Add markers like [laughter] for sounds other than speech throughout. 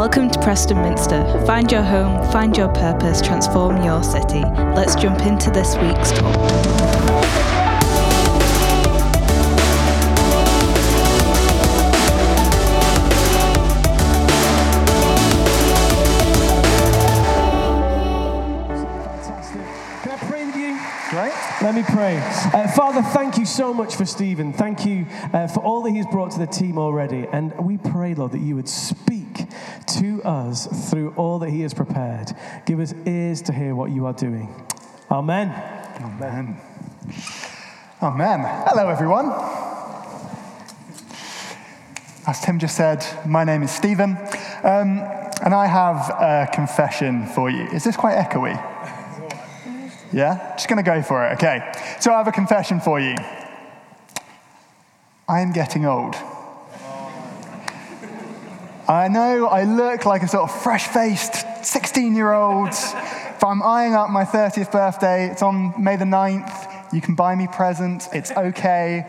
Welcome to Preston Minster. Find your home, find your purpose, transform your city. Let's jump into this week's talk. Let me pray. Uh, Father, thank you so much for Stephen. Thank you uh, for all that he's brought to the team already. And we pray, Lord, that you would speak to us through all that he has prepared. Give us ears to hear what you are doing. Amen. Amen. Amen. Hello, everyone. As Tim just said, my name is Stephen, um, and I have a confession for you. Is this quite echoey? Yeah? Just going to go for it. Okay. So I have a confession for you. I am getting old. I know I look like a sort of fresh faced 16 year old, but I'm eyeing up my 30th birthday. It's on May the 9th. You can buy me presents. It's okay.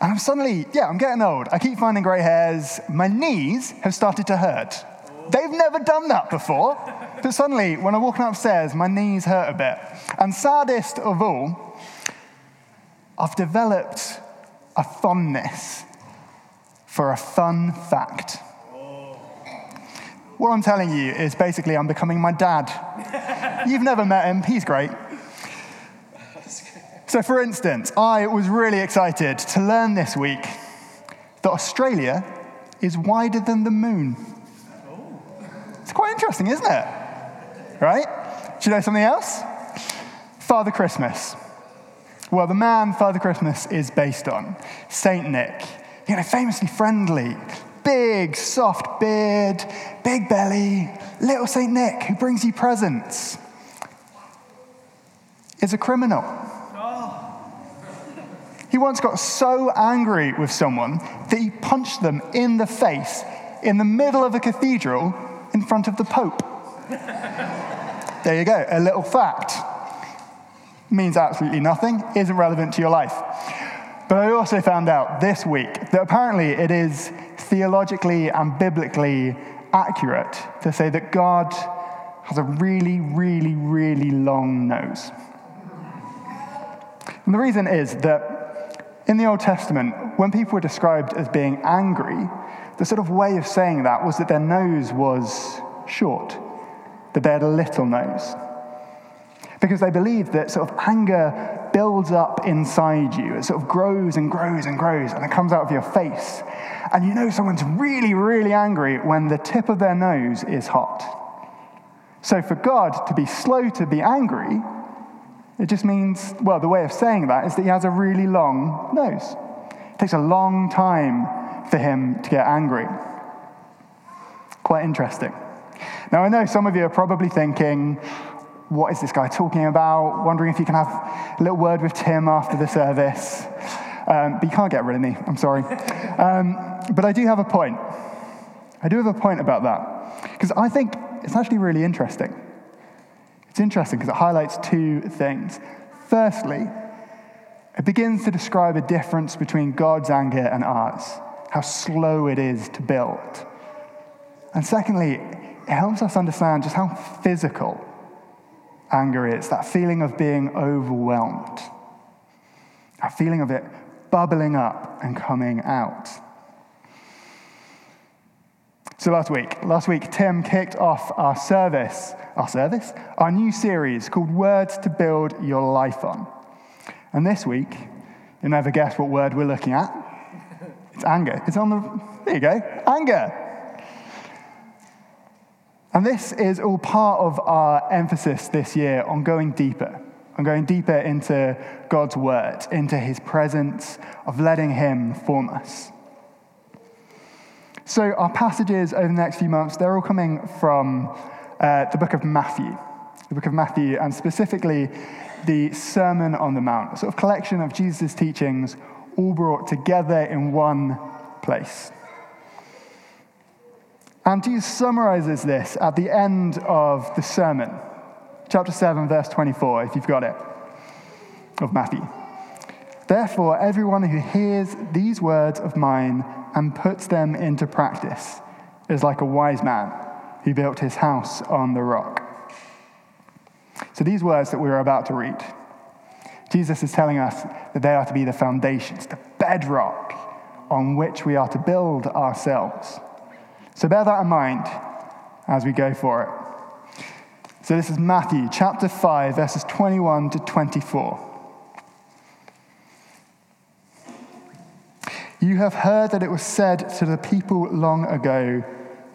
And I'm suddenly, yeah, I'm getting old. I keep finding grey hairs. My knees have started to hurt. They've never done that before. But suddenly, when I'm walking upstairs, my knees hurt a bit. And saddest of all, I've developed a fondness for a fun fact. What I'm telling you is basically I'm becoming my dad. You've never met him, he's great. So, for instance, I was really excited to learn this week that Australia is wider than the moon. It's quite interesting, isn't it? Right? Do you know something else? Father Christmas. Well, the man Father Christmas is based on, Saint Nick, you know, famously friendly, big, soft beard, big belly, little Saint Nick who brings you presents, is a criminal. He once got so angry with someone that he punched them in the face in the middle of a cathedral in front of the Pope. there you go, a little fact. Means absolutely nothing, isn't relevant to your life. But I also found out this week that apparently it is theologically and biblically accurate to say that God has a really, really, really long nose. And the reason is that in the Old Testament, when people were described as being angry, the sort of way of saying that was that their nose was short, that they had a little nose. Because they believed that sort of anger builds up inside you. It sort of grows and grows and grows, and it comes out of your face. And you know someone's really, really angry when the tip of their nose is hot. So for God to be slow to be angry, it just means, well, the way of saying that is that he has a really long nose. It takes a long time for him to get angry. Quite interesting. Now, I know some of you are probably thinking, what is this guy talking about? Wondering if you can have a little word with Tim after the service. Um, but you can't get rid of me, I'm sorry. Um, but I do have a point. I do have a point about that. Because I think it's actually really interesting. It's interesting because it highlights two things. Firstly, it begins to describe a difference between God's anger and ours, how slow it is to build. And secondly, it helps us understand just how physical anger is that feeling of being overwhelmed, that feeling of it bubbling up and coming out. So last week, last week, Tim kicked off our service, our service, our new series called Words to Build Your Life On. And this week, you'll never guess what word we're looking at. It's anger. It's on the, there you go, anger. And this is all part of our emphasis this year on going deeper, on going deeper into God's word, into his presence, of letting him form us. So, our passages over the next few months, they're all coming from uh, the book of Matthew, the book of Matthew, and specifically the Sermon on the Mount, a sort of collection of Jesus' teachings all brought together in one place. And Jesus summarizes this at the end of the sermon, chapter 7, verse 24, if you've got it, of Matthew. Therefore, everyone who hears these words of mine and puts them into practice is like a wise man who built his house on the rock. So, these words that we are about to read, Jesus is telling us that they are to be the foundations, the bedrock on which we are to build ourselves. So, bear that in mind as we go for it. So, this is Matthew chapter 5, verses 21 to 24. You have heard that it was said to the people long ago,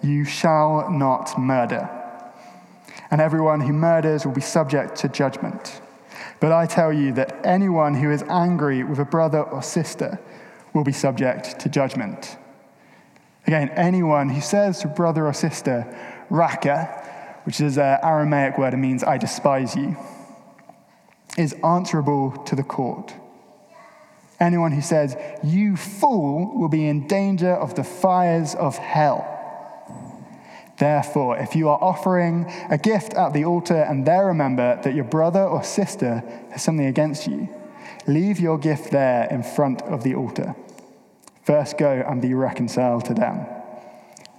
You shall not murder. And everyone who murders will be subject to judgment. But I tell you that anyone who is angry with a brother or sister will be subject to judgment. Again, anyone who says to brother or sister, Raka, which is an Aramaic word, it means I despise you, is answerable to the court. Anyone who says, You fool, will be in danger of the fires of hell. Therefore, if you are offering a gift at the altar and there remember that your brother or sister has something against you, leave your gift there in front of the altar. First go and be reconciled to them.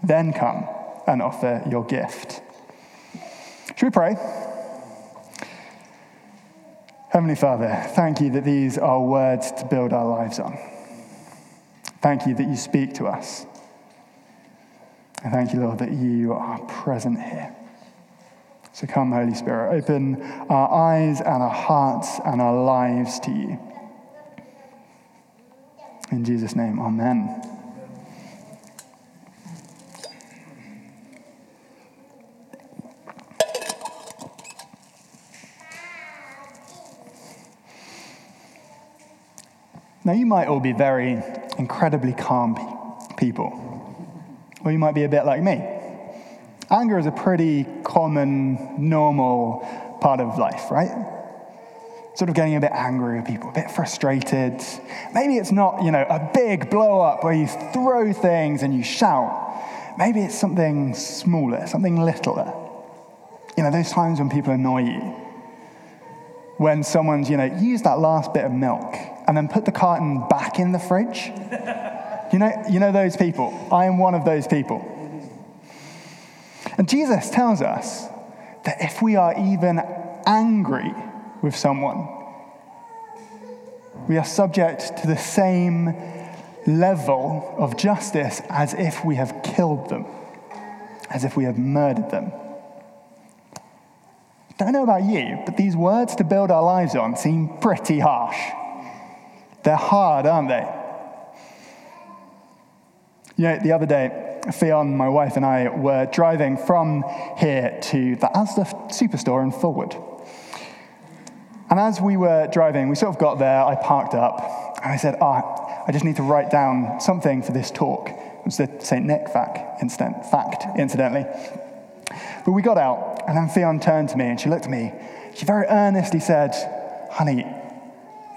Then come and offer your gift. Should we pray? Heavenly Father, thank you that these are words to build our lives on. Thank you that you speak to us. And thank you, Lord, that you are present here. So come, Holy Spirit, open our eyes and our hearts and our lives to you. In Jesus' name, amen. Now, you might all be very incredibly calm people, or you might be a bit like me. Anger is a pretty common, normal part of life, right? Sort of getting a bit angry with people, a bit frustrated. Maybe it's not, you know, a big blow up where you throw things and you shout. Maybe it's something smaller, something littler. You know, those times when people annoy you. When someone's, you know, use that last bit of milk and then put the carton back in the fridge. [laughs] You know, you know those people. I am one of those people. And Jesus tells us that if we are even angry with someone, we are subject to the same level of justice as if we have killed them, as if we have murdered them. Don't know about you, but these words to build our lives on seem pretty harsh. They're hard, aren't they? You know, the other day, Fionn, my wife, and I were driving from here to the Asda superstore in Fulwood. And as we were driving, we sort of got there, I parked up, and I said, Ah, oh, I just need to write down something for this talk. It was the St. Nick fact, incident, fact, incidentally. But we got out, and then Fionn turned to me and she looked at me. She very earnestly said, Honey,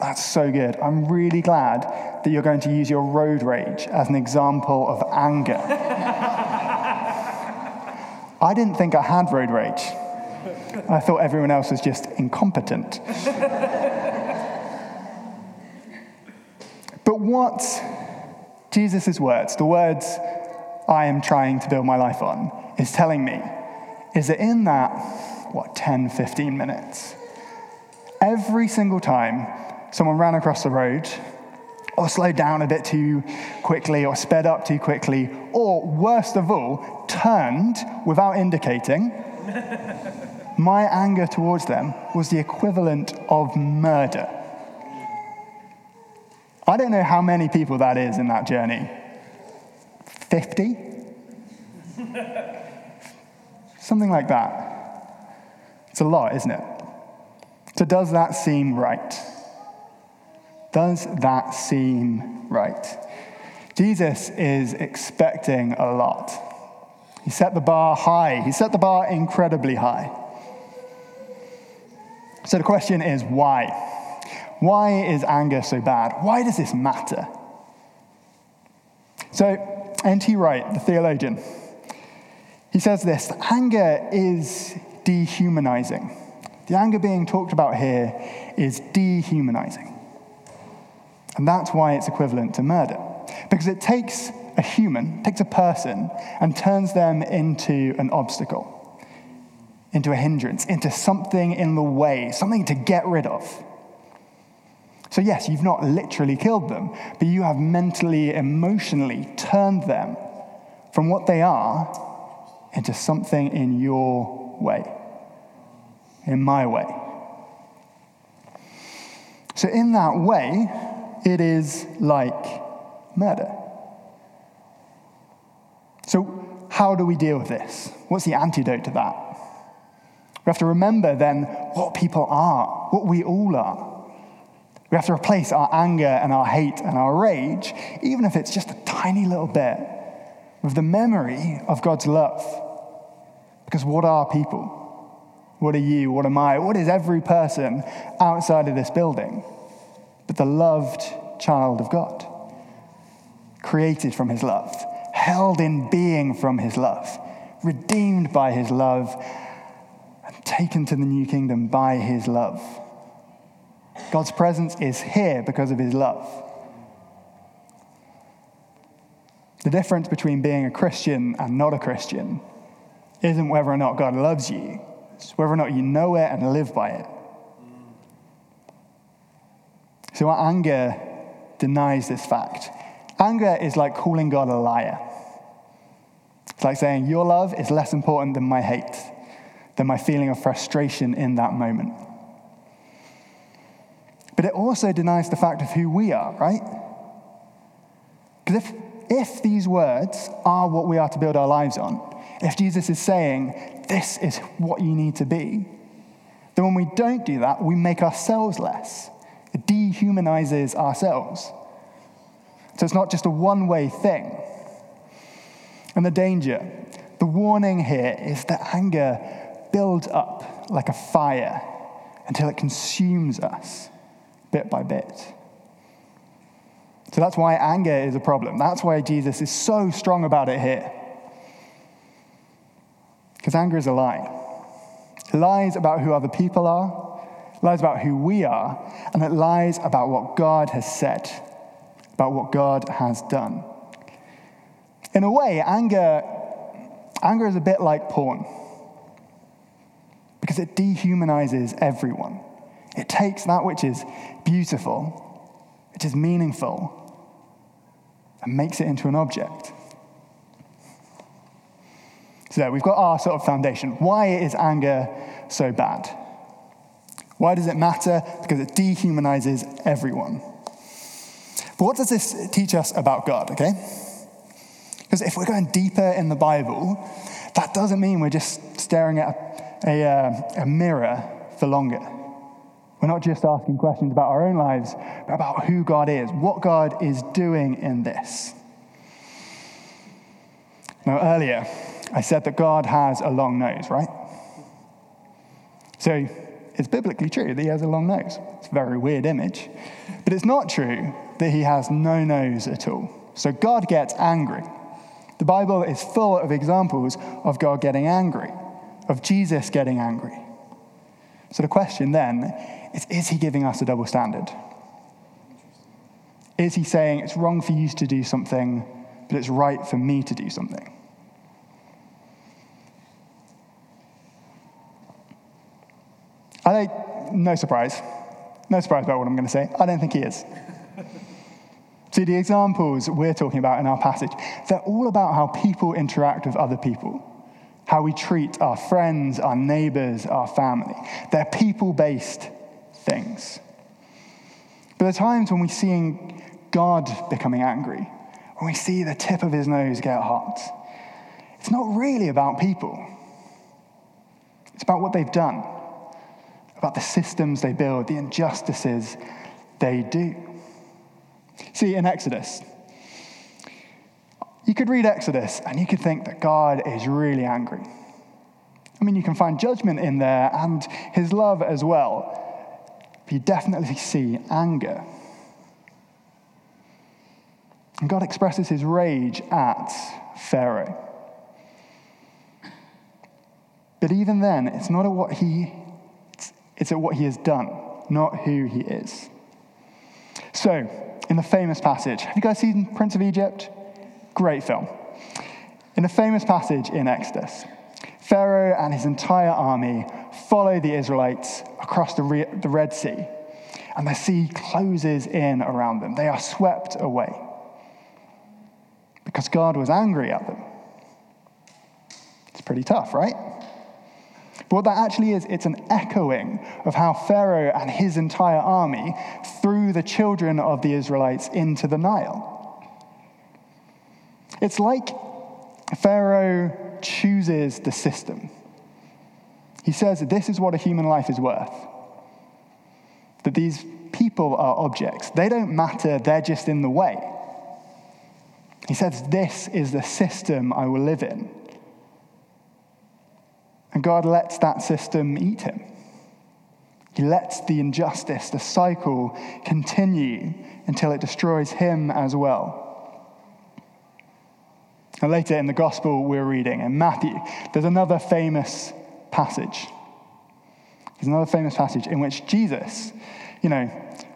that's so good. I'm really glad that you're going to use your road rage as an example of anger. [laughs] I didn't think I had road rage. I thought everyone else was just incompetent. but what Jesus' words, the words I am trying to build my life on, is telling me is that in that, what, 10, 15 minutes, every single time someone ran across the road, or slowed down a bit too quickly, or sped up too quickly, or worst of all, turned without indicating, my anger towards them was the equivalent of murder. I don't know how many people that is in that journey. 50? [laughs] Something like that. It's a lot, isn't it? So, does that seem right? Does that seem right? Jesus is expecting a lot. He set the bar high, he set the bar incredibly high. So the question is why? Why is anger so bad? Why does this matter? So, N.T. Wright, the theologian, he says this anger is dehumanizing. The anger being talked about here is dehumanizing. And that's why it's equivalent to murder. Because it takes a human, takes a person, and turns them into an obstacle, into a hindrance, into something in the way, something to get rid of. So, yes, you've not literally killed them, but you have mentally, emotionally turned them from what they are into something in your way, in my way. So, in that way, it is like murder. So, how do we deal with this? What's the antidote to that? We have to remember then what people are, what we all are. We have to replace our anger and our hate and our rage, even if it's just a tiny little bit, with the memory of God's love. Because what are people? What are you? What am I? What is every person outside of this building but the loved child of God? Created from his love, held in being from his love, redeemed by his love, taken to the new kingdom by his love. God's presence is here because of his love. The difference between being a Christian and not a Christian isn't whether or not God loves you, it's whether or not you know it and live by it. So our anger denies this fact. Anger is like calling God a liar. It's like saying, Your love is less important than my hate, than my feeling of frustration in that moment. But it also denies the fact of who we are, right? Because if, if these words are what we are to build our lives on, if Jesus is saying, this is what you need to be, then when we don't do that, we make ourselves less. It dehumanizes ourselves. So it's not just a one way thing. And the danger, the warning here is that anger builds up like a fire until it consumes us bit by bit. So that's why anger is a problem. That's why Jesus is so strong about it here. Because anger is a lie. It lies about who other people are, lies about who we are, and it lies about what God has said, about what God has done. In a way, anger, anger is a bit like porn because it dehumanizes everyone. It takes that which is beautiful, which is meaningful, and makes it into an object. So there, we've got our sort of foundation. Why is anger so bad? Why does it matter? Because it dehumanizes everyone. But what does this teach us about God, okay? Because if we're going deeper in the Bible, that doesn't mean we're just staring at a, a, uh, a mirror for longer. We're not just asking questions about our own lives, but about who God is, what God is doing in this. Now, earlier, I said that God has a long nose, right? So it's biblically true that he has a long nose. It's a very weird image. But it's not true that he has no nose at all. So God gets angry. The Bible is full of examples of God getting angry, of Jesus getting angry. So the question then is is he giving us a double standard? Is he saying it's wrong for you to do something, but it's right for me to do something? I don't, no surprise. No surprise about what I'm going to say. I don't think he is. [laughs] See, the examples we're talking about in our passage, they're all about how people interact with other people, how we treat our friends, our neighbors, our family. They're people based things. But there are times when we see God becoming angry, when we see the tip of his nose get hot. It's not really about people, it's about what they've done about the systems they build, the injustices they do. See, in Exodus, you could read Exodus and you could think that God is really angry. I mean, you can find judgment in there and his love as well. But you definitely see anger. And God expresses his rage at Pharaoh. But even then, it's not at what he it's at what he has done, not who he is. So, in the famous passage, have you guys seen Prince of Egypt? Great film. In a famous passage in Exodus, Pharaoh and his entire army follow the Israelites across the, Re- the Red Sea, and the sea closes in around them. They are swept away because God was angry at them. It's pretty tough, right? But what that actually is, it's an echoing of how Pharaoh and his entire army threw the children of the Israelites into the Nile. It's like Pharaoh chooses the system. He says that this is what a human life is worth. That these people are objects. They don't matter, they're just in the way. He says, This is the system I will live in. And God lets that system eat him. He lets the injustice, the cycle, continue until it destroys him as well. And later in the gospel we're reading, in Matthew, there's another famous passage. There's another famous passage in which Jesus, you know,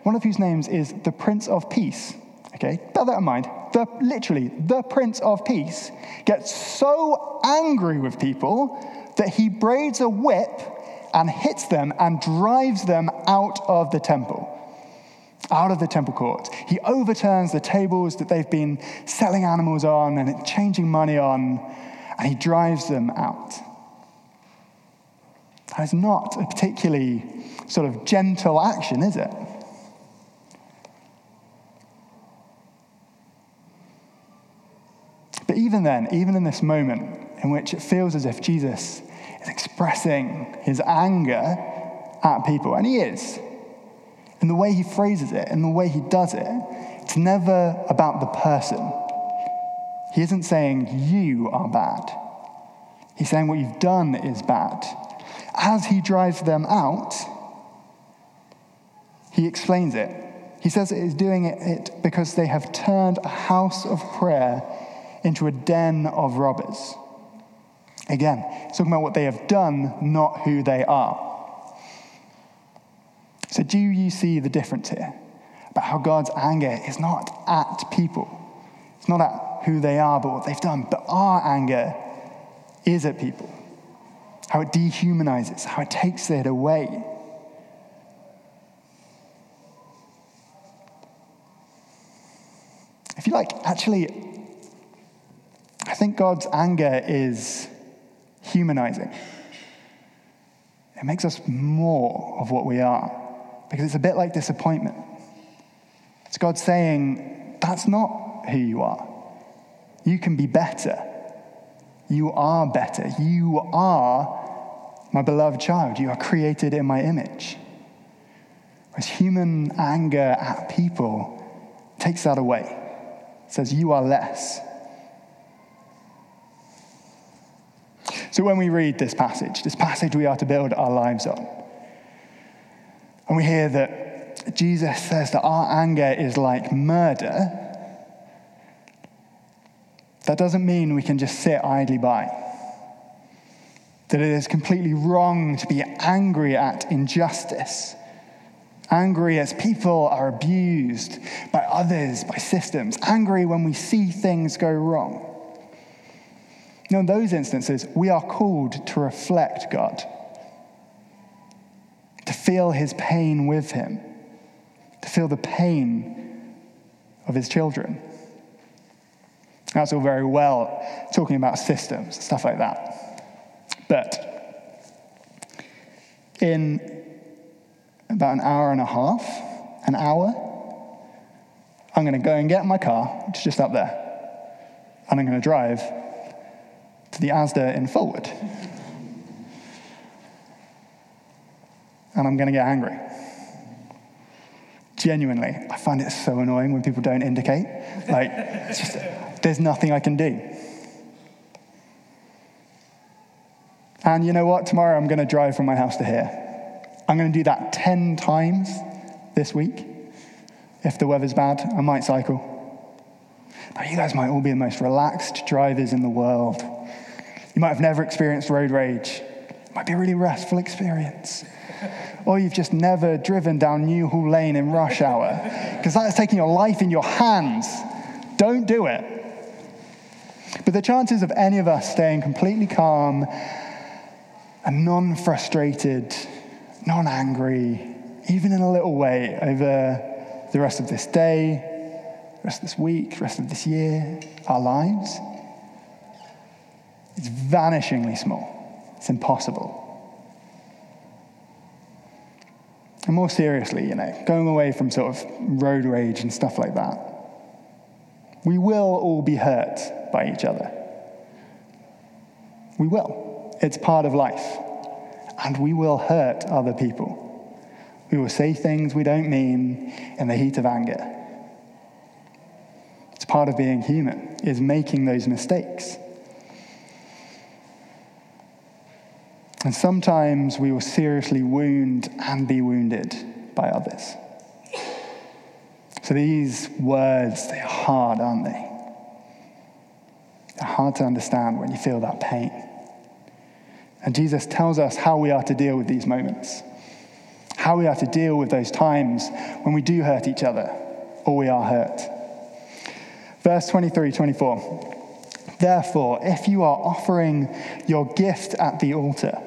one of whose names is the Prince of Peace. Okay, bear that in mind. The, literally, the Prince of Peace gets so angry with people that he braids a whip and hits them and drives them out of the temple, out of the temple court. He overturns the tables that they've been selling animals on and changing money on, and he drives them out. That is not a particularly sort of gentle action, is it? But even then, even in this moment in which it feels as if Jesus is expressing his anger at people, and he is, in the way he phrases it, in the way he does it, it's never about the person. He isn't saying you are bad. He's saying what you've done is bad. As he drives them out, he explains it. He says it is doing it because they have turned a house of prayer into a den of robbers. Again, it's talking about what they have done, not who they are. So, do you see the difference here? About how God's anger is not at people, it's not at who they are, but what they've done. But our anger is at people. How it dehumanizes, how it takes it away. If you like, actually, I think God's anger is humanizing. It makes us more of what we are because it's a bit like disappointment. It's God saying, That's not who you are. You can be better. You are better. You are my beloved child. You are created in my image. Whereas human anger at people takes that away. It says, You are less. So when we read this passage, this passage we are to build our lives on, and we hear that Jesus says that our anger is like murder, that doesn't mean we can just sit idly by. That it is completely wrong to be angry at injustice, angry as people are abused by others, by systems, angry when we see things go wrong. Now, in those instances, we are called to reflect God, feel his pain with him, to feel the pain of his children. That's all very well talking about systems, stuff like that. But in about an hour and a half, an hour, I'm going to go and get my car, which is just up there, and I'm going to drive to the Asda in Fulwood. And I'm going to get angry. Genuinely, I find it so annoying when people don't indicate. Like, just, there's nothing I can do. And you know what? Tomorrow I'm going to drive from my house to here. I'm going to do that 10 times this week. If the weather's bad, I might cycle. Now, you guys might all be the most relaxed drivers in the world. You might have never experienced road rage. It might be a really restful experience. Or you've just never driven down New Hall Lane in rush hour, because that is taking your life in your hands. Don't do it. But the chances of any of us staying completely calm and non frustrated, non angry, even in a little way, over the rest of this day, the rest of this week, the rest of this year, our lives, it's vanishingly small. It's impossible. And more seriously, you know, going away from sort of road rage and stuff like that, we will all be hurt by each other. We will. It's part of life. And we will hurt other people. We will say things we don't mean in the heat of anger. It's part of being human, is making those mistakes. And sometimes we will seriously wound and be wounded by others. So these words, they're hard, aren't they? They're hard to understand when you feel that pain. And Jesus tells us how we are to deal with these moments, how we are to deal with those times when we do hurt each other or we are hurt. Verse 23 24. Therefore, if you are offering your gift at the altar,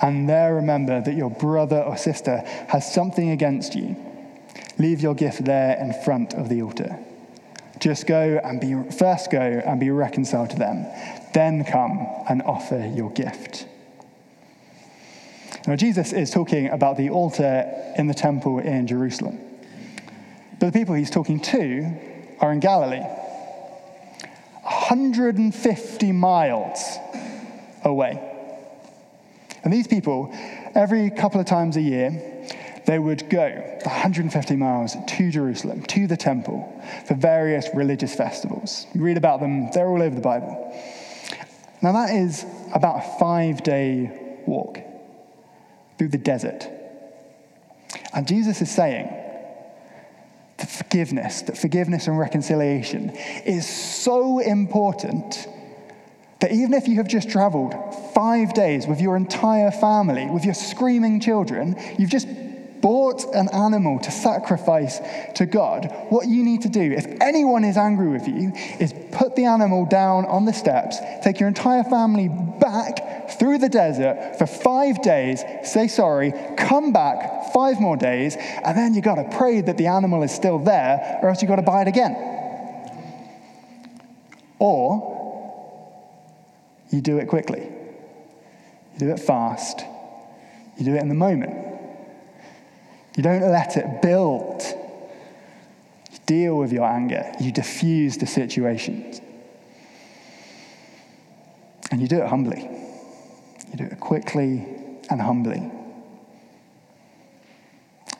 and there remember that your brother or sister has something against you, leave your gift there in front of the altar. Just go and be, first go and be reconciled to them, then come and offer your gift. Now, Jesus is talking about the altar in the temple in Jerusalem. But the people he's talking to are in Galilee, 150 miles away. And these people, every couple of times a year, they would go 150 miles to Jerusalem, to the temple, for various religious festivals. You read about them, they're all over the Bible. Now, that is about a five day walk through the desert. And Jesus is saying that forgiveness, that forgiveness and reconciliation is so important that even if you have just traveled five days with your entire family, with your screaming children, you've just bought an animal to sacrifice to God, what you need to do, if anyone is angry with you, is put the animal down on the steps, take your entire family back through the desert for five days, say sorry, come back five more days, and then you've got to pray that the animal is still there, or else you've got to buy it again. Or you do it quickly. You do it fast. You do it in the moment. You don't let it build. You deal with your anger. You diffuse the situation. And you do it humbly. You do it quickly and humbly.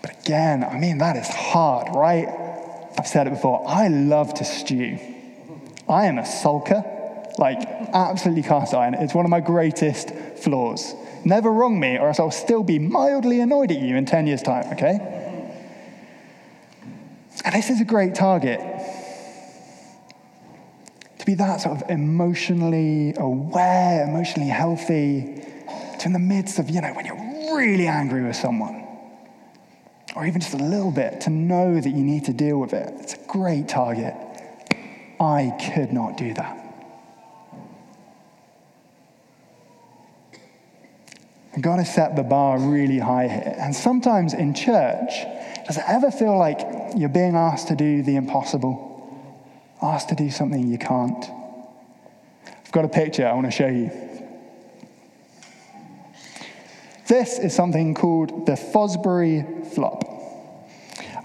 But again, I mean, that is hard, right? I've said it before. I love to stew. I am a sulker. Like, absolutely cast iron. It's one of my greatest flaws. Never wrong me, or else I'll still be mildly annoyed at you in 10 years' time, okay? And this is a great target. To be that sort of emotionally aware, emotionally healthy, to in the midst of, you know, when you're really angry with someone, or even just a little bit, to know that you need to deal with it. It's a great target. I could not do that. And God has set the bar really high here. And sometimes in church, does it ever feel like you're being asked to do the impossible? Asked to do something you can't? I've got a picture I want to show you. This is something called the Fosbury Flop.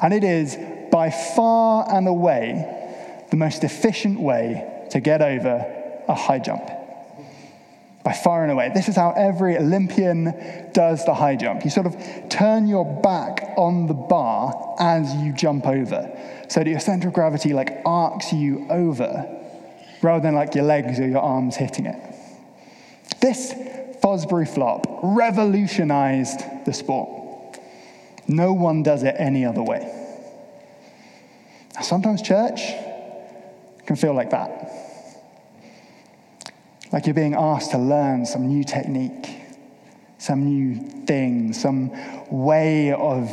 And it is by far and away the most efficient way to get over a high jump by far and away. This is how every Olympian does the high jump. You sort of turn your back on the bar as you jump over, so that your center of gravity like arcs you over, rather than like your legs or your arms hitting it. This Fosbury flop revolutionized the sport. No one does it any other way. Sometimes church can feel like that. Like you're being asked to learn some new technique, some new thing, some way of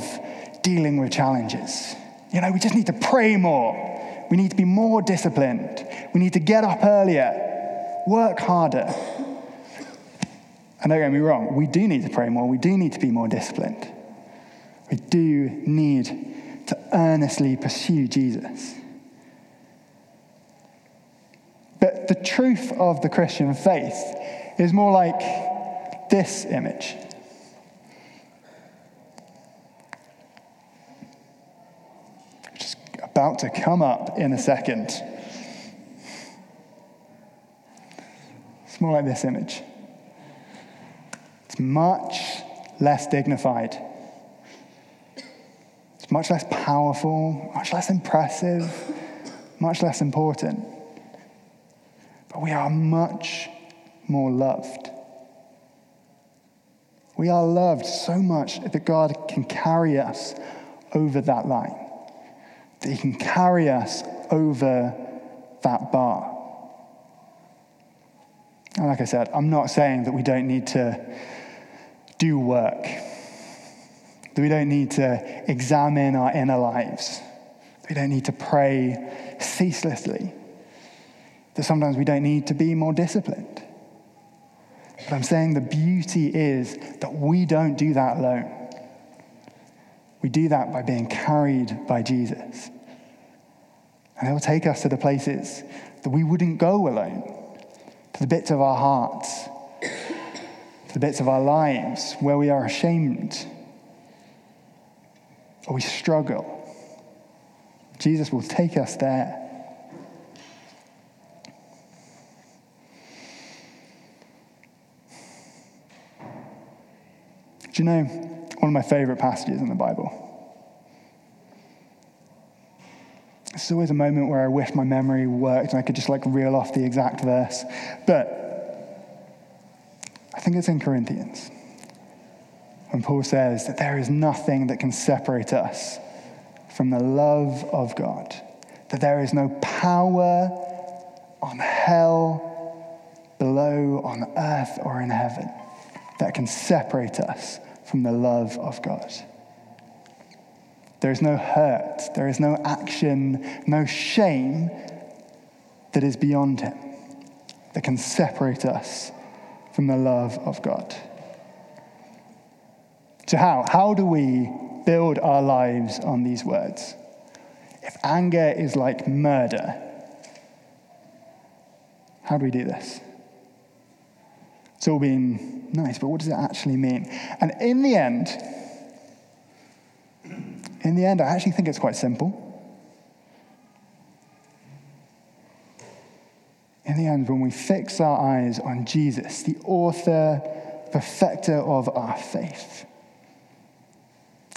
dealing with challenges. You know, we just need to pray more. We need to be more disciplined. We need to get up earlier. work harder. And don't get me wrong, we do need to pray more. We do need to be more disciplined. We do need to earnestly pursue Jesus. The truth of the Christian faith is more like this image. Which is about to come up in a second. It's more like this image. It's much less dignified. It's much less powerful, much less impressive, much less important. We are much more loved. We are loved so much that God can carry us over that line, that He can carry us over that bar. And like I said, I'm not saying that we don't need to do work, that we don't need to examine our inner lives, that we don't need to pray ceaselessly, that sometimes we don't need to be more disciplined. But I'm saying the beauty is that we don't do that alone. We do that by being carried by Jesus. And He'll take us to the places that we wouldn't go alone, to the bits of our hearts to the bits of our lives where we are ashamed or we struggle. Jesus will take us there. Do you know one of my favorite passages in the Bible? It's always a moment where I wish my memory worked and I could just like reel off the exact verse. But I think it's in Corinthians when Paul says that there is nothing that can separate us from the love of God, that there is no power on hell, below, on earth, or in heaven that can separate us from the love of God. There is no hurt, there is no action, no shame that is beyond Him that can separate us from the love of God. So, how? How do we build our lives on these words? If anger is like murder, how do we do this? It's all been nice, but what does it actually mean? And in the end, in the end, I actually think it's quite simple. in the end, when we fix our eyes on Jesus, the author, perfecter of our faith,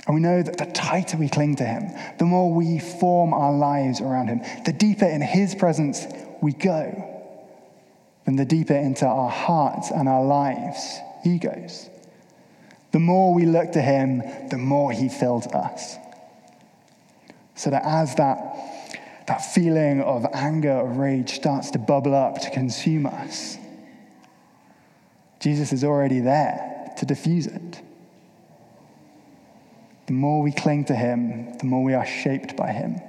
and we know that the tighter we cling to him, the more we form our lives around him, the deeper in his presence we go, the deeper into our hearts and our lives he goes. The more we look to him, the more he fills us. So that as that that feeling of anger or rage starts to bubble up to consume us, Jesus is already there to diffuse it. The more we cling to him, the more we are shaped by him,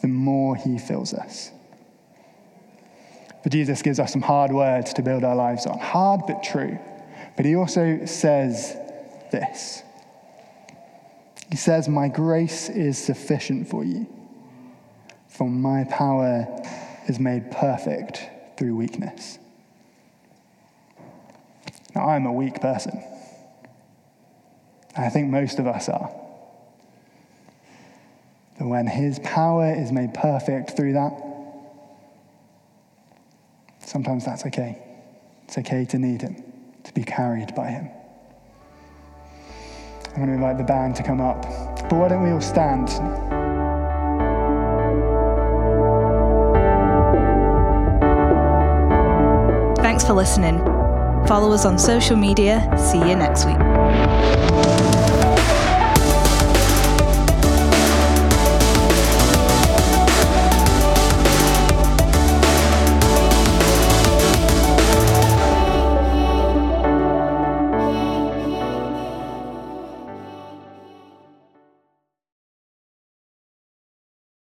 the more he fills us. But Jesus gives us some hard words to build our lives on. Hard but true. But he also says this He says, My grace is sufficient for you for my power is made perfect through weakness. Now, I'm a weak person. I think most of us are. But when his power is made perfect through that, sometimes that's okay. It's okay to need him, to be carried by him. I'm going to invite the band to come up. But why don't we all stand? Thanks for listening. Follow us on social media. See you next week.